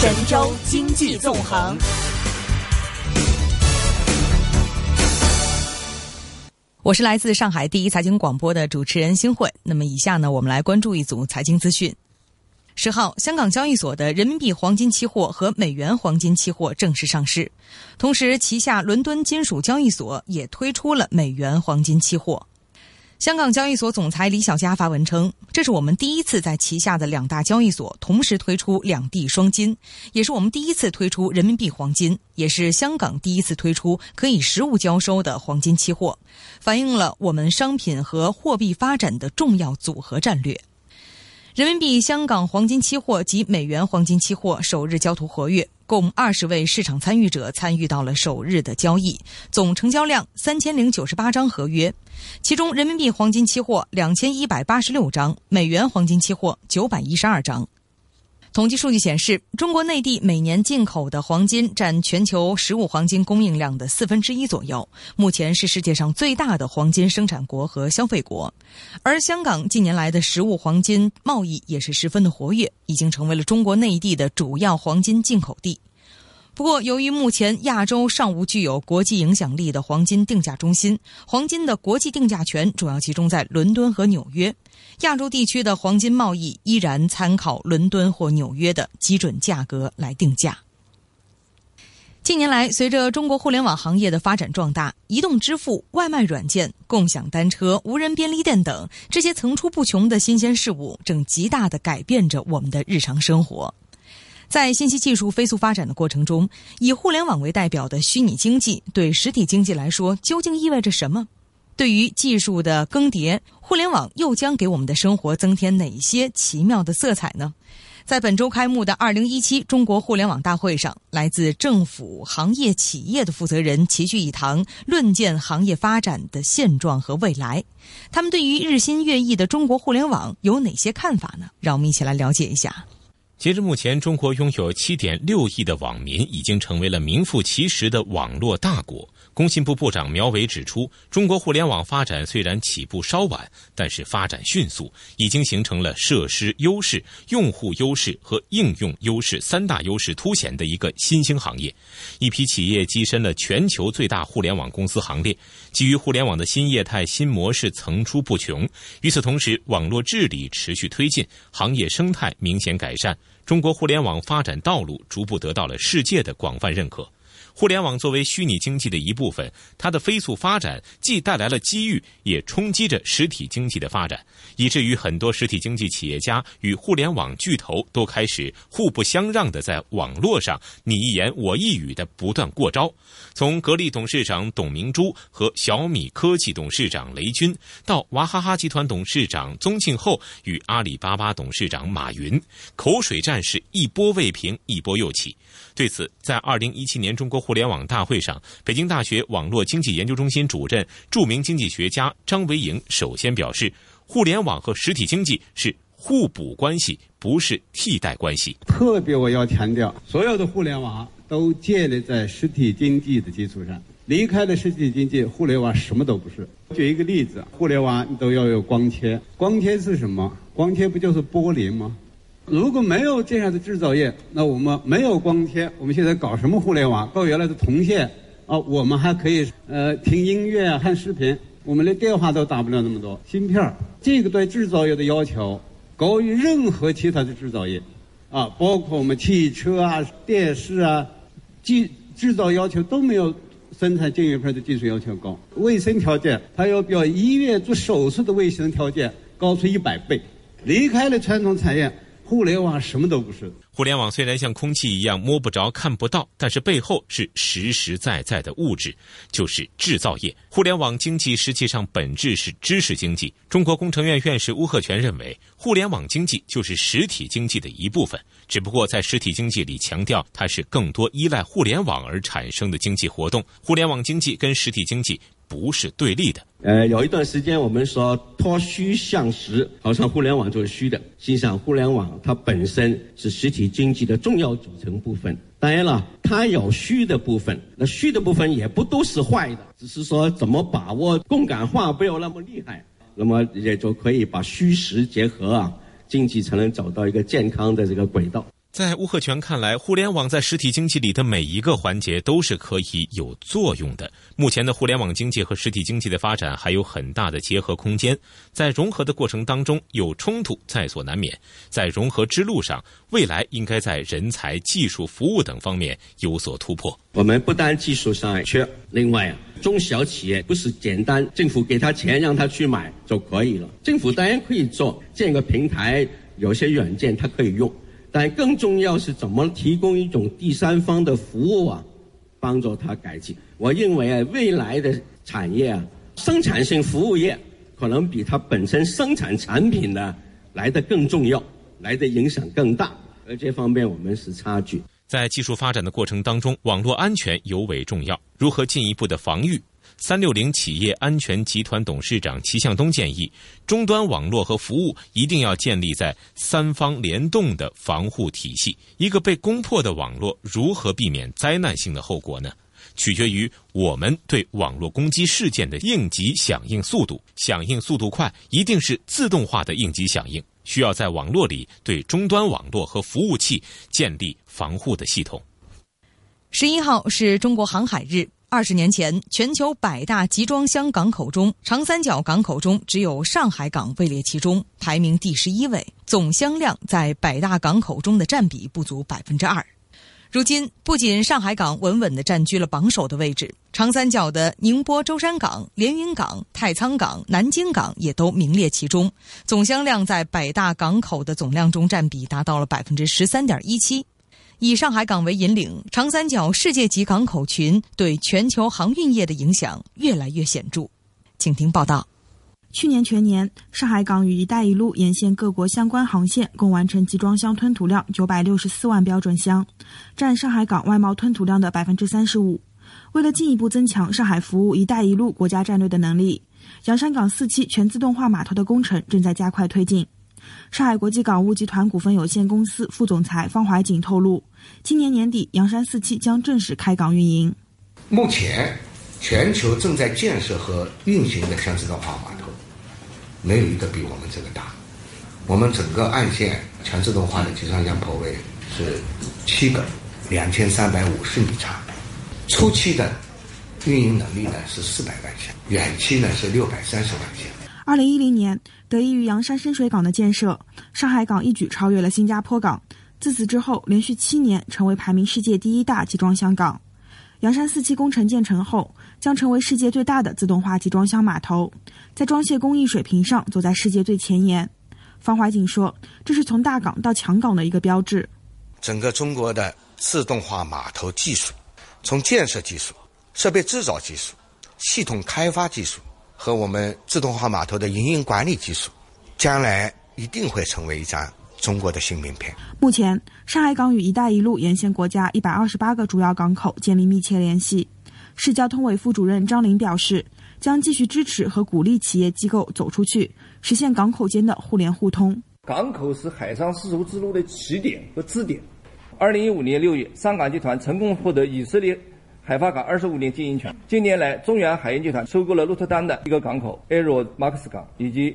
神州经济纵横。我是来自上海第一财经广播的主持人新慧。那么，以下呢，我们来关注一组财经资讯。十号，香港交易所的人民币黄金期货和美元黄金期货正式上市，同时旗下伦敦金属交易所也推出了美元黄金期货。香港交易所总裁李小加发文称：“这是我们第一次在旗下的两大交易所同时推出两地双金，也是我们第一次推出人民币黄金，也是香港第一次推出可以实物交收的黄金期货，反映了我们商品和货币发展的重要组合战略。”人民币香港黄金期货及美元黄金期货首日交投活跃，共二十位市场参与者参与到了首日的交易，总成交量三千零九十八张合约，其中人民币黄金期货两千一百八十六张，美元黄金期货九百一十二张。统计数据显示，中国内地每年进口的黄金占全球实物黄金供应量的四分之一左右，目前是世界上最大的黄金生产国和消费国。而香港近年来的实物黄金贸易也是十分的活跃，已经成为了中国内地的主要黄金进口地。不过，由于目前亚洲尚无具有国际影响力的黄金定价中心，黄金的国际定价权主要集中在伦敦和纽约。亚洲地区的黄金贸易依然参考伦敦或纽约的基准价格来定价。近年来，随着中国互联网行业的发展壮大，移动支付、外卖软件、共享单车、无人便利店等这些层出不穷的新鲜事物，正极大的改变着我们的日常生活。在信息技术飞速发展的过程中，以互联网为代表的虚拟经济对实体经济来说究竟意味着什么？对于技术的更迭，互联网又将给我们的生活增添哪些奇妙的色彩呢？在本周开幕的二零一七中国互联网大会上，来自政府、行业、企业的负责人齐聚一堂，论剑行业发展的现状和未来。他们对于日新月异的中国互联网有哪些看法呢？让我们一起来了解一下。截至目前，中国拥有七点六亿的网民，已经成为了名副其实的网络大国。工信部部长苗圩指出，中国互联网发展虽然起步稍晚，但是发展迅速，已经形成了设施优势、用户优势和应用优势三大优势凸显的一个新兴行业。一批企业跻身了全球最大互联网公司行列，基于互联网的新业态、新模式层出不穷。与此同时，网络治理持续推进，行业生态明显改善，中国互联网发展道路逐步得到了世界的广泛认可。互联网作为虚拟经济的一部分，它的飞速发展既带来了机遇，也冲击着实体经济的发展，以至于很多实体经济企业家与互联网巨头都开始互不相让的在网络上你一言我一语的不断过招。从格力董事长董明珠和小米科技董事长雷军，到娃哈哈集团董事长宗庆后与阿里巴巴董事长马云，口水战是一波未平，一波又起。对此，在二零一七年中国。互联网大会上，北京大学网络经济研究中心主任、著名经济学家张维迎首先表示，互联网和实体经济是互补关系，不是替代关系。特别我要强调，所有的互联网都建立在实体经济的基础上，离开了实体经济，互联网什么都不是。举一个例子，互联网都要有光纤，光纤是什么？光纤不就是玻璃吗？如果没有这样的制造业，那我们没有光纤，我们现在搞什么互联网？搞原来的铜线啊，我们还可以呃听音乐啊、看视频，我们连电话都打不了那么多。芯片这个对制造业的要求高于任何其他的制造业，啊，包括我们汽车啊、电视啊，技制造要求都没有生产晶圆片的技术要求高。卫生条件，它要比医院做手术的卫生条件高出一百倍。离开了传统产业。互联网什么都不是。互联网虽然像空气一样摸不着、看不到，但是背后是实实在在的物质，就是制造业。互联网经济实际上本质是知识经济。中国工程院院士邬贺铨认为，互联网经济就是实体经济的一部分，只不过在实体经济里强调它是更多依赖互联网而产生的经济活动。互联网经济跟实体经济。不是对立的。呃，有一段时间我们说脱虚向实，好像互联网就是虚的。实际上，互联网它本身是实体经济的重要组成部分。当然了，它有虚的部分，那虚的部分也不都是坏的，只是说怎么把握共感化不要那么厉害，那么也就可以把虚实结合啊，经济才能走到一个健康的这个轨道。在乌鹤泉看来，互联网在实体经济里的每一个环节都是可以有作用的。目前的互联网经济和实体经济的发展还有很大的结合空间，在融合的过程当中有冲突在所难免。在融合之路上，未来应该在人才、技术、服务等方面有所突破。我们不单技术上缺，另外啊，中小企业不是简单政府给他钱让他去买就可以了。政府当然可以做建个平台，有些软件它可以用。但更重要是怎么提供一种第三方的服务啊，帮助他改进。我认为啊，未来的产业啊，生产性服务业可能比它本身生产产品呢来的更重要，来的影响更大。而这方面我们是差距。在技术发展的过程当中，网络安全尤为重要。如何进一步的防御？三六零企业安全集团董事长齐向东建议，终端网络和服务一定要建立在三方联动的防护体系。一个被攻破的网络，如何避免灾难性的后果呢？取决于我们对网络攻击事件的应急响应速度。响应速度快，一定是自动化的应急响应，需要在网络里对终端网络和服务器建立防护的系统。十一号是中国航海日。二十年前，全球百大集装箱港口中，长三角港口中只有上海港位列其中，排名第十一位，总箱量在百大港口中的占比不足百分之二。如今，不仅上海港稳稳地占据了榜首的位置，长三角的宁波舟山港、连云港、太仓港、南京港也都名列其中，总箱量在百大港口的总量中占比达到了百分之十三点一七。以上海港为引领，长三角世界级港口群对全球航运业的影响越来越显著。请听报道。去年全年，上海港与“一带一路”沿线各国相关航线共完成集装箱吞吐量九百六十四万标准箱，占上海港外贸吞吐量的百分之三十五。为了进一步增强上海服务“一带一路”国家战略的能力，洋山港四期全自动化码头的工程正在加快推进。上海国际港务集团股份有限公司副总裁方怀瑾透露，今年年底洋山四期将正式开港运营。目前，全球正在建设和运行的全自动化码头，没有一个比我们这个大。我们整个岸线全自动化的集装箱泊位是七个，两千三百五十米长，初期的运营能力呢是四百万箱，远期呢是六百三十万箱。二零一零年。得益于洋山深水港的建设，上海港一举超越了新加坡港。自此之后，连续七年成为排名世界第一大集装箱港。洋山四期工程建成后，将成为世界最大的自动化集装箱码头，在装卸工艺水平上走在世界最前沿。方怀瑾说：“这是从大港到强港的一个标志。整个中国的自动化码头技术，从建设技术、设备制造技术、系统开发技术。”和我们自动化码头的营运管理技术，将来一定会成为一张中国的新名片。目前，上海港与“一带一路”沿线国家一百二十八个主要港口建立密切联系。市交通委副主任张林表示，将继续支持和鼓励企业机构走出去，实现港口间的互联互通。港口是海上丝绸之路的起点和支点。二零一五年六月，上港集团成功获得以色列。海发港二十五年经营权。近年来，中原海运集团收购了鹿特丹的一个港口埃罗马克斯港，以及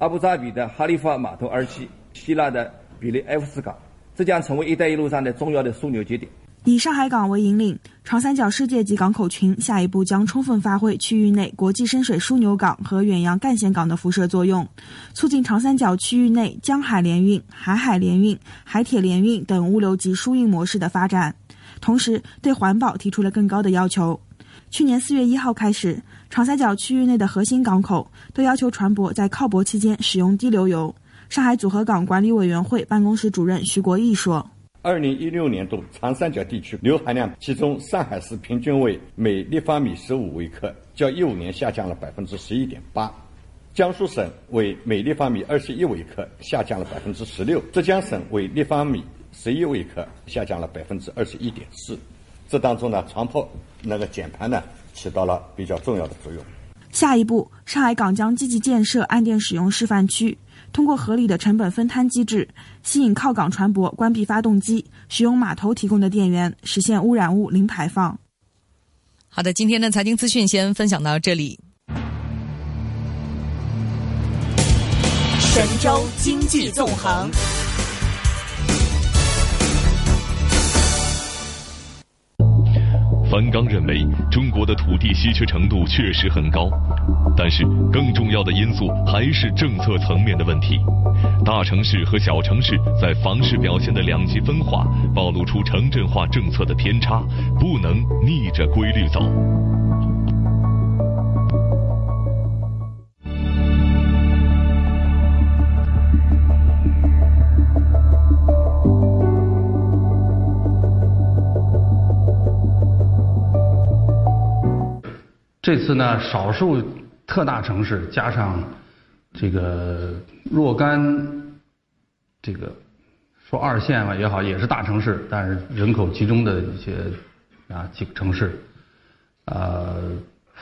阿布扎比的哈利法码头二期、希腊的比利埃夫斯港，这将成为“一带一路”上的重要的枢纽节点。以上海港为引领，长三角世界级港口群下一步将充分发挥区域内国际深水枢纽港和远洋干线港的辐射作用，促进长三角区域内江海联运、海海联运、海铁联运等物流及输运模式的发展。同时，对环保提出了更高的要求。去年四月一号开始，长三角区域内的核心港口都要求船舶在靠泊期间使用低流油。上海组合港管理委员会办公室主任徐国义说：“二零一六年度长三角地区硫含量，其中上海市平均为每立方米十五微克，较一五年下降了百分之十一点八；江苏省为每立方米二十一微克，下降了百分之十六；浙江省为立方米。”十一微克下降了百分之二十一点四，这当中呢，船舶那个减排呢起到了比较重要的作用。下一步，上海港将积极建设岸电使用示范区，通过合理的成本分摊机制，吸引靠港船舶关闭发动机，使用码头提供的电源，实现污染物零排放。好的，今天的财经资讯先分享到这里。神州经济纵横。樊纲认为，中国的土地稀缺程度确实很高，但是更重要的因素还是政策层面的问题。大城市和小城市在房市表现的两极分化，暴露出城镇化政策的偏差，不能逆着规律走。这次呢，少数特大城市加上这个若干这个说二线吧也好，也是大城市，但是人口集中的一些啊几个城市，呃，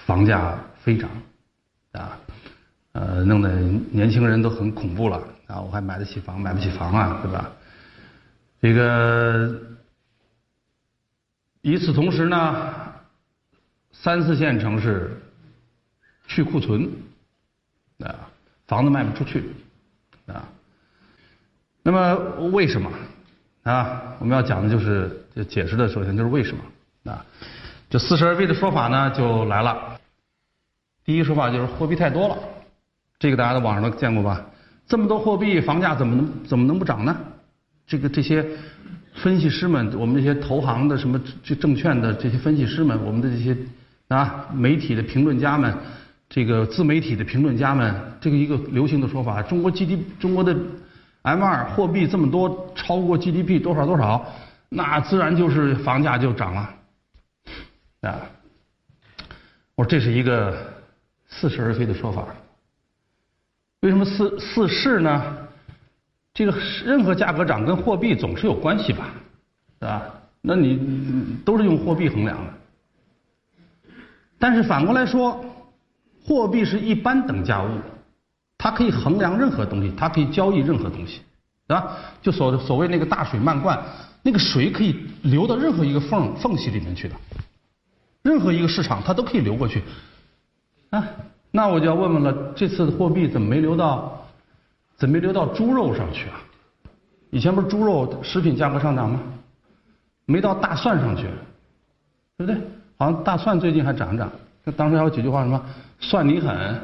房价飞涨啊，呃，弄得年轻人都很恐怖了啊！我还买得起房，买不起房啊，对吧？这个与此同时呢。三四线城市去库存啊，房子卖不出去啊。那么为什么啊？我们要讲的就是就解释的，首先就是为什么啊？这似是而非的说法呢，就来了。第一说法就是货币太多了，这个大家在网上都见过吧？这么多货币，房价怎么能怎么能不涨呢？这个这些分析师们，我们这些投行的什么这证券的这些分析师们，我们的这些。啊，媒体的评论家们，这个自媒体的评论家们，这个一个流行的说法：中国 GDP，中国的 M 二货币这么多，超过 GDP 多少多少，那自然就是房价就涨了。啊，我说这是一个似是而非的说法。为什么似似是呢？这个任何价格涨跟货币总是有关系吧？是吧？那你都是用货币衡量的。但是反过来说，货币是一般等价物，它可以衡量任何东西，它可以交易任何东西，对吧？就所所谓那个大水漫灌，那个水可以流到任何一个缝缝隙里面去的，任何一个市场它都可以流过去。啊，那我就要问问了，这次的货币怎么没流到，怎么没流到猪肉上去啊？以前不是猪肉食品价格上涨吗？没到大蒜上去，对不对？好像大蒜最近还涨涨，那当时还有几句话什么蒜你狠，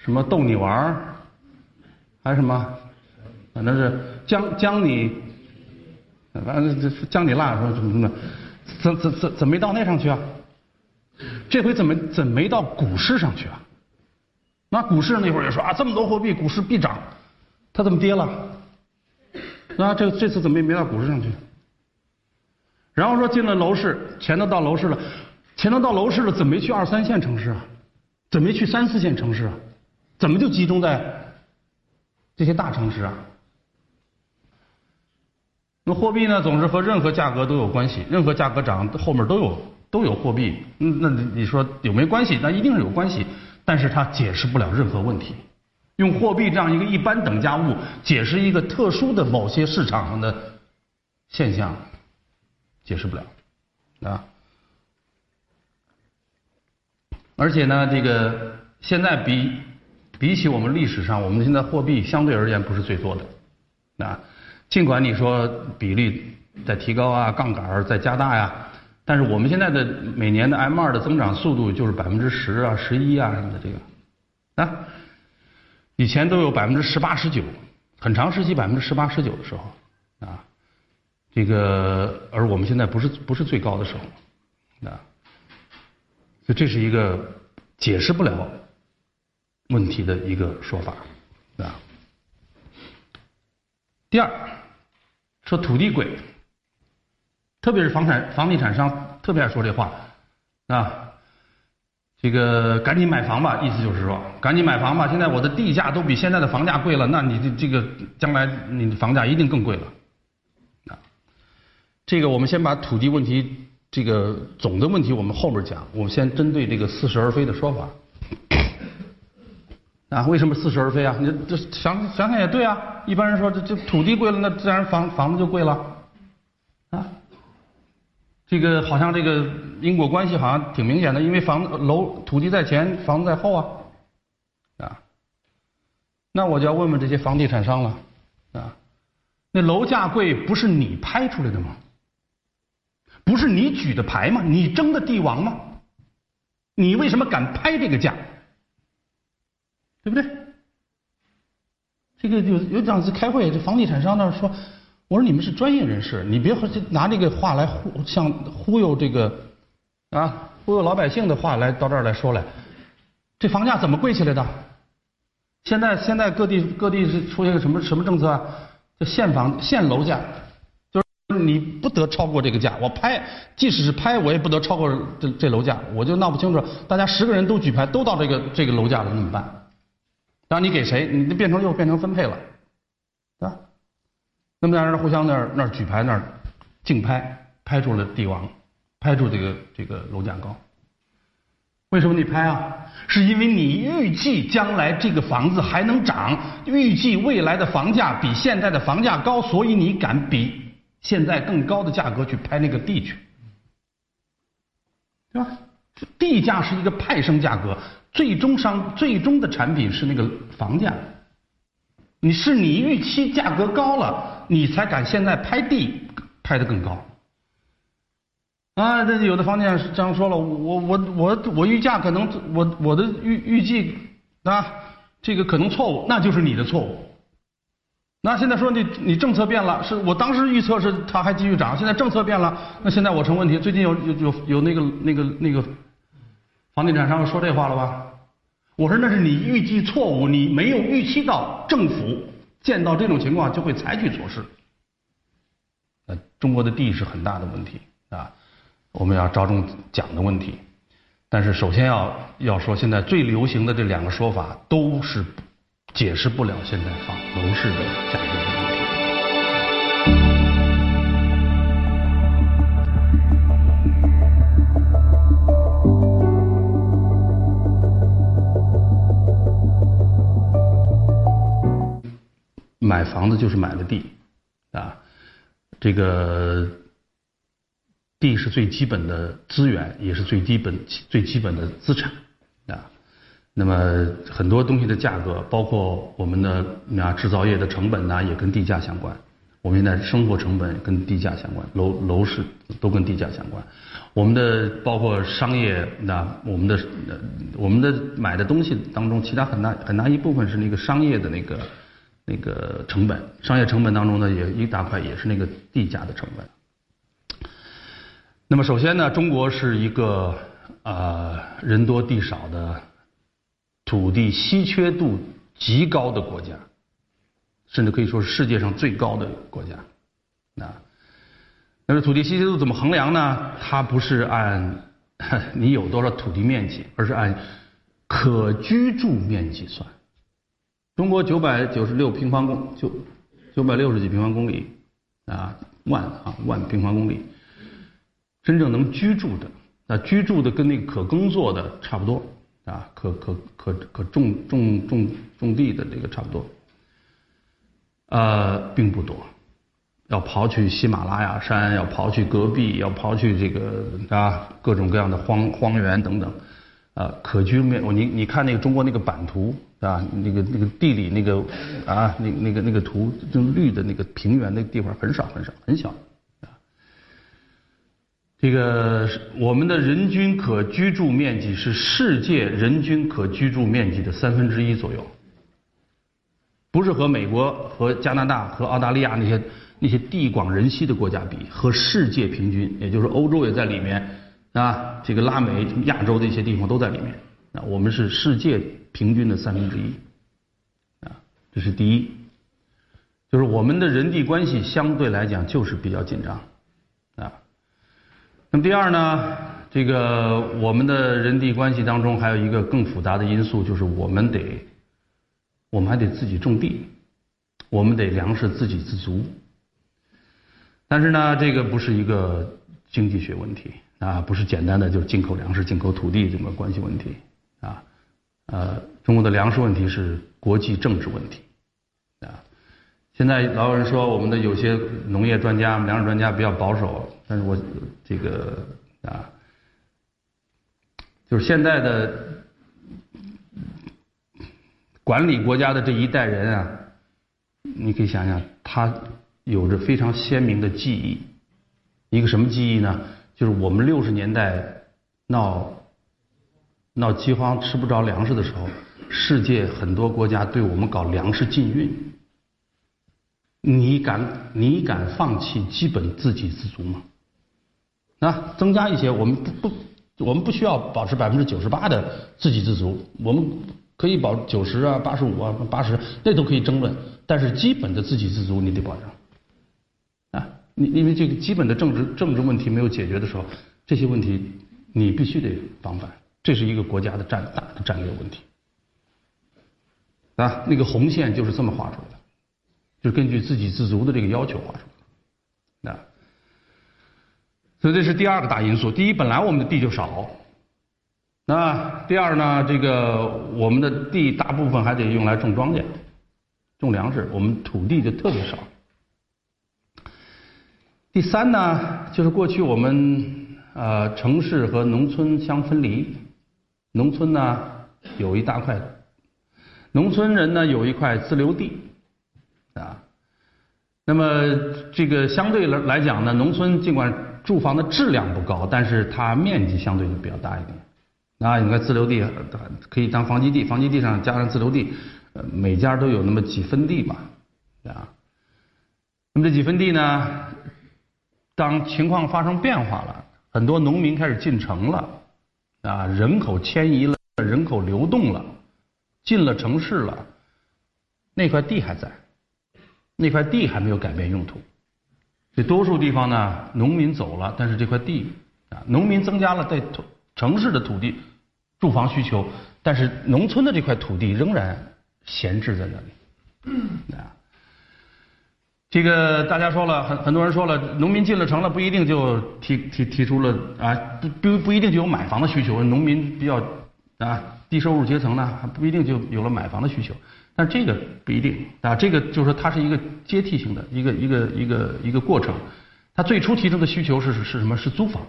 什么逗你玩儿，还是什么，反正是姜姜你，反正这姜你辣说怎么怎么，怎怎怎怎没到那上去啊？这回怎么怎没到股市上去啊？那股市那会儿也说啊，这么多货币，股市必涨，它怎么跌了？那这这次怎么也没到股市上去？然后说进了楼市，钱都到楼市了，钱都到楼市了，怎么没去二三线城市啊？怎么没去三四线城市啊？怎么就集中在这些大城市啊？那货币呢，总是和任何价格都有关系，任何价格涨后面都有都有货币。嗯，那你说有没关系？那一定是有关系，但是它解释不了任何问题。用货币这样一个一般等价物解释一个特殊的某些市场上的现象。解释不了，啊！而且呢，这个现在比比起我们历史上，我们现在货币相对而言不是最多的，啊！尽管你说比例在提高啊，杠杆在加大呀，但是我们现在的每年的 M 二的增长速度就是百分之十啊、十一啊什么的这个，啊！以前都有百分之十八、十九，很长时期百分之十八、十九的时候，这个，而我们现在不是不是最高的时候，啊，所以这是一个解释不了问题的一个说法，啊。第二，说土地贵，特别是房产房地产商特别爱说这话，啊，这个赶紧买房吧，意思就是说赶紧买房吧，现在我的地价都比现在的房价贵了，那你这这个将来你的房价一定更贵了。这个我们先把土地问题这个总的问题我们后边讲，我们先针对这个似是而非的说法。啊，为什么似是而非啊？你这想想想也对啊。一般人说这这土地贵了，那自然房房子就贵了。啊，这个好像这个因果关系好像挺明显的，因为房楼土地在前，房子在后啊。啊，那我就要问问这些房地产商了。啊，那楼价贵不是你拍出来的吗？不是你举的牌吗？你争的帝王吗？你为什么敢拍这个价？对不对？这个有有两次开会，这房地产商那说，我说你们是专业人士，你别拿这个话来忽像忽悠这个啊忽悠老百姓的话来到这儿来说来，这房价怎么贵起来的？现在现在各地各地是出现个什么什么政策啊？叫限房限楼价。你不得超过这个价，我拍，即使是拍，我也不得超过这这楼价，我就闹不清楚。大家十个人都举牌，都到这个这个楼价了，怎么办？然后你给谁？你变成又变成分配了，对吧？那么两人互相那儿那儿举牌那儿竞拍，拍出了帝王，拍出这个这个楼价高。为什么你拍啊？是因为你预计将来这个房子还能涨，预计未来的房价比现在的房价高，所以你敢比。现在更高的价格去拍那个地去，对吧？地价是一个派生价格，最终商最终的产品是那个房价。你是你预期价格高了，你才敢现在拍地拍的更高。啊，这有的房地产商说了，我我我我预价可能我我的预预计啊，这个可能错误，那就是你的错误。那现在说你你政策变了，是我当时预测是它还继续涨，现在政策变了，那现在我成问题。最近有有有有那个那个那个房地产商说这话了吧？我说那是你预计错误，你没有预期到政府见到这种情况就会采取措施。呃，中国的地是很大的问题啊，我们要着重讲的问题。但是首先要要说，现在最流行的这两个说法都是。解释不了现在房楼市的价格的问题。买房子就是买的地啊，这个地是最基本的资源，也是最基本最基本的资产。那么很多东西的价格，包括我们的啊制造业的成本呢，也跟地价相关。我们现在生活成本跟地价相关，楼楼市都跟地价相关。我们的包括商业那我们的我们的买的东西当中，其他很大很大一部分是那个商业的那个那个成本。商业成本当中呢，也一大块也是那个地价的成本。那么首先呢，中国是一个啊人多地少的。土地稀缺度极高的国家，甚至可以说是世界上最高的国家。啊，那么土地稀缺度怎么衡量呢？它不是按 你有多少土地面积，而是按可居住面积算。中国九百九十六平方公九九百六十几平方公里啊万啊万平方公里，真正能居住的，那居住的跟那个可耕作的差不多。啊，可可可可种种种种地的这个差不多，呃，并不多。要刨去喜马拉雅山，要刨去戈壁，要刨去这个啊各种各样的荒荒原等等，啊，可居面，你你看那个中国那个版图啊，那个那个地理那个啊，那那个那个图，就绿的那个平原那个地方很少很少很小。这个我们的人均可居住面积是世界人均可居住面积的三分之一左右，不是和美国、和加拿大、和澳大利亚那些那些地广人稀的国家比，和世界平均，也就是欧洲也在里面啊，这个拉美、亚洲的一些地方都在里面啊，我们是世界平均的三分之一啊，这是第一，就是我们的人地关系相对来讲就是比较紧张。那么第二呢，这个我们的人地关系当中还有一个更复杂的因素，就是我们得，我们还得自己种地，我们得粮食自给自足。但是呢，这个不是一个经济学问题啊，不是简单的就是进口粮食、进口土地这么关系问题啊。呃，中国的粮食问题是国际政治问题。现在老有人说我们的有些农业专家、粮食专家比较保守。但是我这个啊，就是现在的管理国家的这一代人啊，你可以想想，他有着非常鲜明的记忆，一个什么记忆呢？就是我们六十年代闹闹饥荒、吃不着粮食的时候，世界很多国家对我们搞粮食禁运。你敢你敢放弃基本自给自足吗？啊，增加一些，我们不不，我们不需要保持百分之九十八的自给自足，我们可以保九十啊、八十五啊、八十，那都可以争论。但是基本的自给自足你得保证。啊，你因为这个基本的政治政治问题没有解决的时候，这些问题你必须得防范，这是一个国家的战大的战略问题。啊，那个红线就是这么画出来的。就根据自给自足的这个要求画出来，啊，所以这是第二个大因素。第一，本来我们的地就少，那第二呢，这个我们的地大部分还得用来种庄稼、种粮食，我们土地就特别少。第三呢，就是过去我们呃城市和农村相分离，农村呢有一大块，农村人呢有一块自留地。啊，那么这个相对来来讲呢，农村尽管住房的质量不高，但是它面积相对就比较大一点。啊，你看自留地可以当房基地，房基地上加上自留地，每家都有那么几分地吧，啊。那么这几分地呢，当情况发生变化了，很多农民开始进城了，啊，人口迁移了，人口流动了，进了城市了，那块地还在。那块地还没有改变用途，这多数地方呢，农民走了，但是这块地啊，农民增加了在城市的土地住房需求，但是农村的这块土地仍然闲置在那里。啊，这个大家说了，很很多人说了，农民进了城了，不一定就提提提出了啊，不不不一定就有买房的需求，农民比较啊低收入阶层呢，还不一定就有了买房的需求。但这个不一定啊，这个就是说它是一个阶梯性的一个一个一个一个过程。他最初提出的需求是是什么？是租房。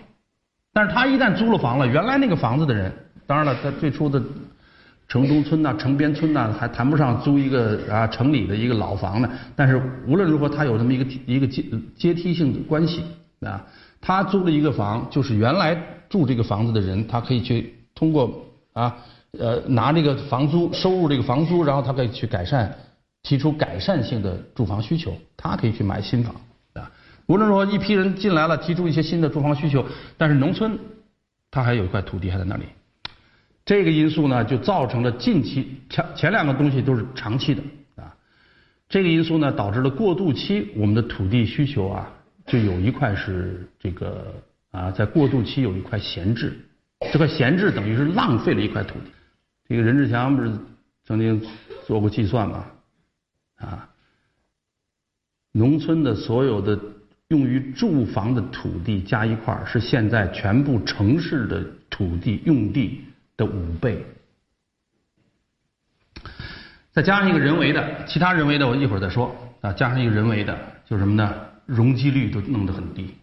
但是他一旦租了房了，原来那个房子的人，当然了，他最初的城中村呐、城边村呐，还谈不上租一个啊城里的一个老房呢。但是无论如何，他有这么一个一个阶阶梯性的关系啊。他租了一个房，就是原来住这个房子的人，他可以去通过啊。呃，拿这个房租收入这个房租，然后他可以去改善，提出改善性的住房需求，他可以去买新房啊。无论说一批人进来了，提出一些新的住房需求，但是农村他还有一块土地还在那里，这个因素呢，就造成了近期前前两个东西都是长期的啊。这个因素呢，导致了过渡期我们的土地需求啊，就有一块是这个啊，在过渡期有一块闲置，这块闲置等于是浪费了一块土地。这个任志强不是曾经做过计算吗？啊，农村的所有的用于住房的土地加一块是现在全部城市的土地用地的五倍。再加上一个人为的，其他人为的我一会儿再说啊。加上一个人为的，就是什么呢？容积率都弄得很低。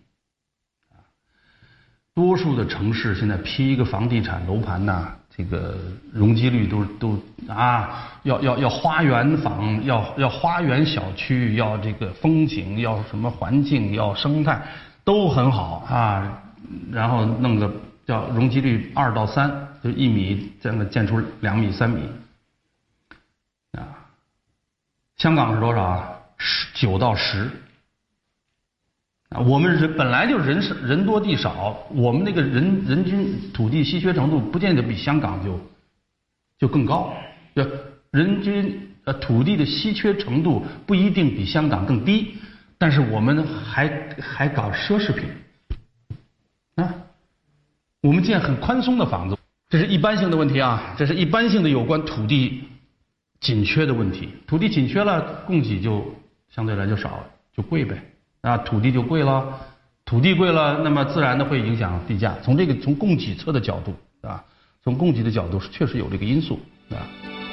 多数的城市现在批一个房地产楼盘呢。这个容积率都都啊，要要要花园房，要要花园小区，要这个风景，要什么环境，要生态，都很好啊。然后弄个叫容积率二到三，就一米这样建出两米三米啊。香港是多少啊？十九到十。啊，我们人本来就人少人多地少，我们那个人人均土地稀缺程度不见得比香港就就更高，对人均呃土地的稀缺程度不一定比香港更低，但是我们还还搞奢侈品。啊，我们建很宽松的房子，这是一般性的问题啊，这是一般性的有关土地紧缺的问题，土地紧缺了，供给就相对来就少了，就贵呗。啊，土地就贵了，土地贵了，那么自然的会影响地价。从这个从供给侧的角度，啊，从供给的角度是确实有这个因素，啊，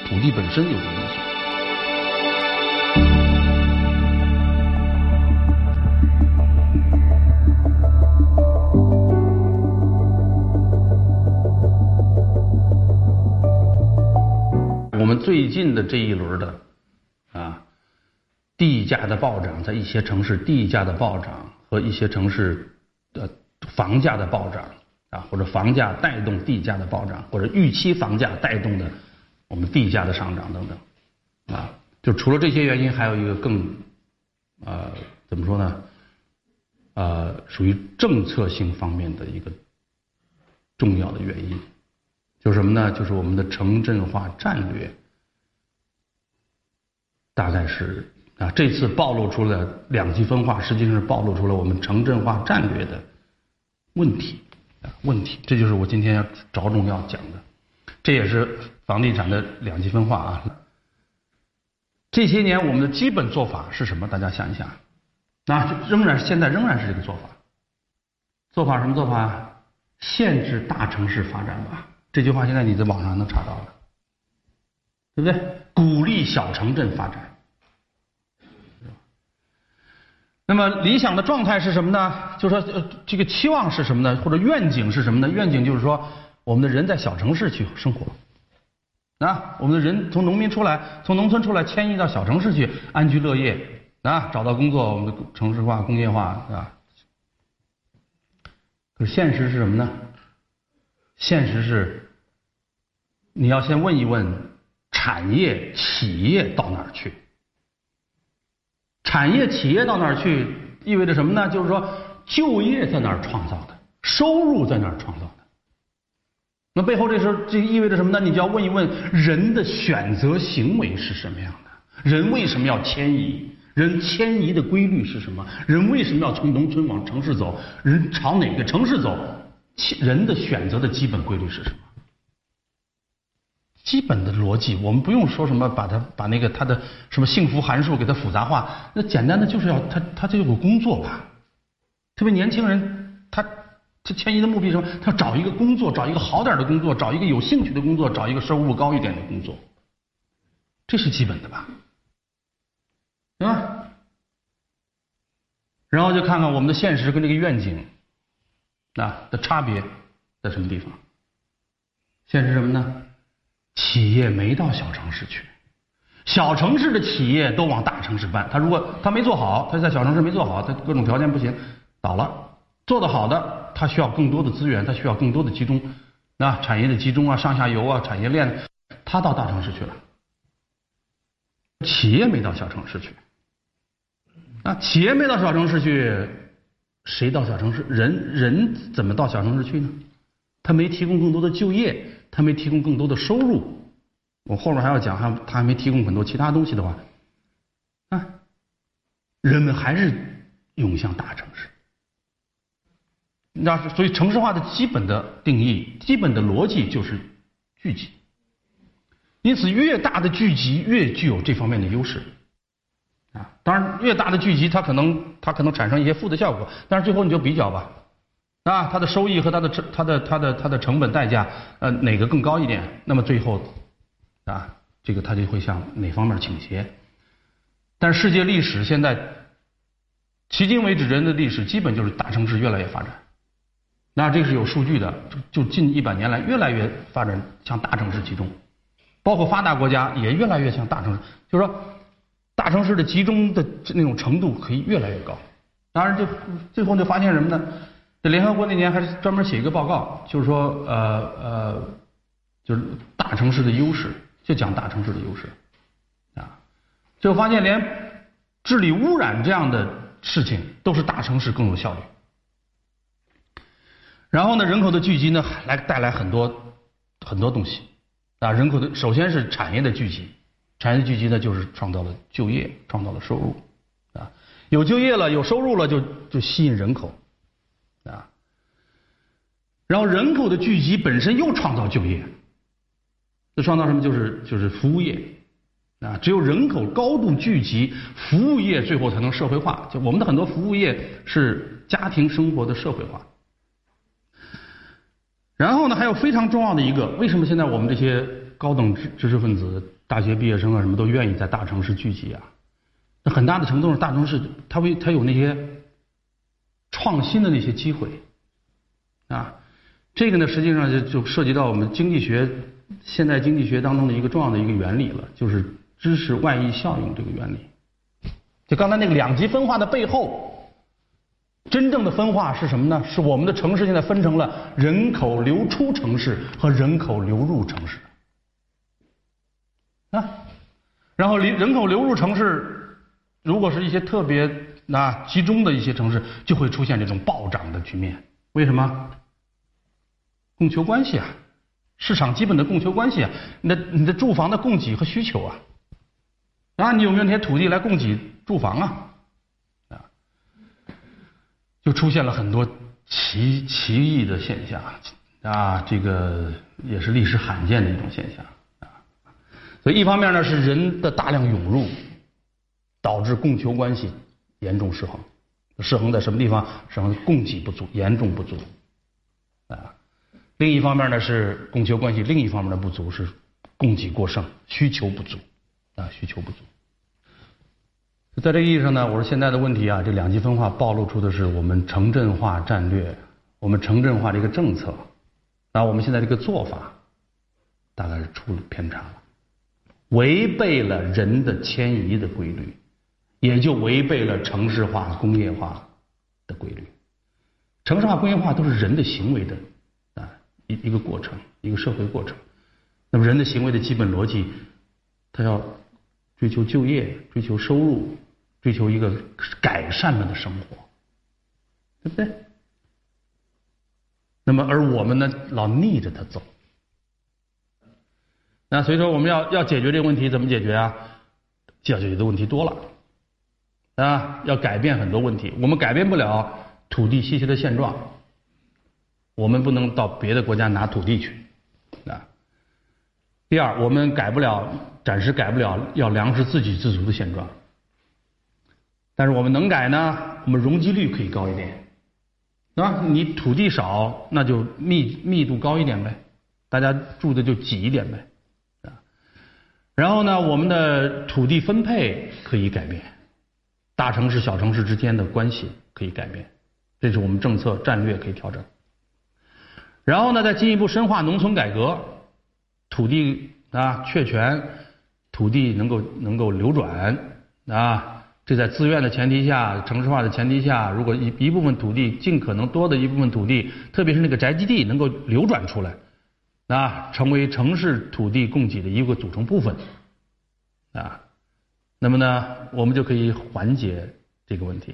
土地本身有这个因素。我们最近的这一轮的，啊。地价的暴涨，在一些城市，地价的暴涨和一些城市的房价的暴涨啊，或者房价带动地价的暴涨，或者预期房价带动的我们地价的上涨等等啊。就除了这些原因，还有一个更呃怎么说呢？呃，属于政策性方面的一个重要的原因，就是什么呢？就是我们的城镇化战略，大概是啊，这次暴露出了两极分化，实际上是暴露出了我们城镇化战略的问题啊问题。这就是我今天要着重要讲的，这也是房地产的两极分化啊。这些年我们的基本做法是什么？大家想一想。那仍然现在仍然是这个做法，做法什么做法？限制大城市发展吧。这句话现在你在网上能查到的，对不对？鼓励小城镇发展。那么理想的状态是什么呢？就是说，这个期望是什么呢？或者愿景是什么呢？愿景就是说，我们的人在小城市去生活，啊，我们的人从农民出来，从农村出来，迁移到小城市去安居乐业。啊，找到工作，我们的城市化、工业化，啊？可现实是什么呢？现实是，你要先问一问产业企业到哪儿去？产业企业到哪儿去？意味着什么呢？就是说，就业在哪儿创造的？收入在哪儿创造的？那背后这时候这意味着什么呢？你就要问一问人的选择行为是什么样的？人为什么要迁移？人迁移的规律是什么？人为什么要从农村往城市走？人朝哪个城市走？人的选择的基本规律是什么？基本的逻辑，我们不用说什么，把它把那个他的什么幸福函数给它复杂化。那简单的就是要他他就有个工作吧。特别年轻人，他他迁移的目的是什么？他找一个工作，找一个好点的工作，找一个有兴趣的工作，找一个收入高一点的工作。这是基本的吧？对吧？然后就看看我们的现实跟这个愿景啊的差别在什么地方？现实什么呢？企业没到小城市去，小城市的企业都往大城市搬。他如果他没做好，他在小城市没做好，他各种条件不行，倒了。做得好的，他需要更多的资源，他需要更多的集中啊，产业的集中啊，上下游啊，产业链，他到大城市去了。企业没到小城市去。那，企业没到小城市去，谁到小城市？人人怎么到小城市去呢？他没提供更多的就业，他没提供更多的收入。我后面还要讲，还他还没提供很多其他东西的话，啊，人们还是涌向大城市。那所以城市化的基本的定义、基本的逻辑就是聚集。因此，越大的聚集越具有这方面的优势。啊，当然，越大的聚集，它可能它可能产生一些负的效果，但是最后你就比较吧，啊，它的收益和它的成它的它的它的成本代价，呃，哪个更高一点？那么最后，啊，这个它就会向哪方面倾斜？但世界历史现在，迄今为止人的历史基本就是大城市越来越发展，那这是有数据的，就近一百年来越来越发展向大城市集中，包括发达国家也越来越向大城市，就是说。大城市的集中的那种程度可以越来越高，当然，就最后就发现什么呢？这联合国那年还专门写一个报告，就是说，呃呃，就是大城市的优势，就讲大城市的优势，啊，就发现连治理污染这样的事情都是大城市更有效率。然后呢，人口的聚集呢，来带来很多很多东西，啊，人口的首先是产业的聚集。产业聚集呢，就是创造了就业，创造了收入，啊，有就业了，有收入了，就就吸引人口，然后人口的聚集本身又创造就业，这创造什么？就是就是服务业，啊，只有人口高度聚集，服务业最后才能社会化。就我们的很多服务业是家庭生活的社会化。然后呢，还有非常重要的一个，为什么现在我们这些高等知知识分子？大学毕业生啊，什么都愿意在大城市聚集啊。那很大的程度上，大城市它为它有那些创新的那些机会啊。这个呢，实际上就就涉及到我们经济学现代经济学当中的一个重要的一个原理了，就是知识外溢效应这个原理。就刚才那个两极分化的背后，真正的分化是什么呢？是我们的城市现在分成了人口流出城市和人口流入城市啊。然后人人口流入城市，如果是一些特别那集中的一些城市，就会出现这种暴涨的局面。为什么？供求关系啊，市场基本的供求关系啊，那你的住房的供给和需求啊，啊，你有没有那些土地来供给住房啊？啊，就出现了很多奇奇异的现象啊，这个也是历史罕见的一种现象啊。所以，一方面呢是人的大量涌入，导致供求关系严重失衡。失衡在什么地方？失衡供给不足，严重不足。另一方面呢是供求关系，另一方面的不足是供给过剩，需求不足啊，需求不足。在这个意义上呢，我说现在的问题啊，这两极分化暴露出的是我们城镇化战略，我们城镇化这个政策，那，我们现在这个做法，大概是出了偏差了。违背了人的迁移的规律，也就违背了城市化、工业化的规律。城市化、工业化都是人的行为的一一个过程，一个社会过程。那么人的行为的基本逻辑，他要追求就业、追求收入、追求一个改善了的生活，对不对？那么而我们呢，老逆着他走。那所以说，我们要要解决这个问题，怎么解决啊？要解决的问题多了啊，要改变很多问题。我们改变不了土地稀缺的现状，我们不能到别的国家拿土地去啊。第二，我们改不了，暂时改不了要粮食自给自足的现状。但是我们能改呢？我们容积率可以高一点，啊，你土地少，那就密密度高一点呗，大家住的就挤一点呗。啊然后呢，我们的土地分配可以改变，大城市、小城市之间的关系可以改变，这是我们政策战略可以调整。然后呢，再进一步深化农村改革，土地啊确权，土地能够能够流转啊，这在自愿的前提下、城市化的前提下，如果一一部分土地，尽可能多的一部分土地，特别是那个宅基地能够流转出来。啊，成为城市土地供给的一个组成部分，啊，那么呢，我们就可以缓解这个问题。